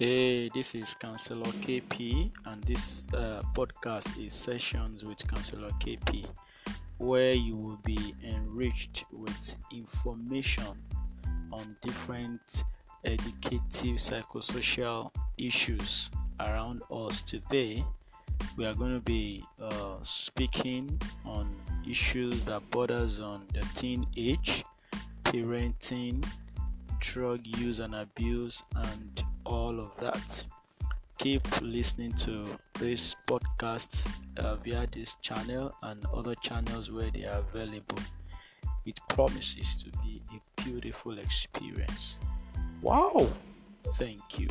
Hey, this is Counselor KP, and this uh, podcast is Sessions with Counselor KP, where you will be enriched with information on different educative psychosocial issues around us. Today, we are going to be uh, speaking on issues that borders on the teen age, parenting, drug use and abuse, and all of that. Keep listening to this podcast uh, via this channel and other channels where they are available. It promises to be a beautiful experience. Wow! Thank you.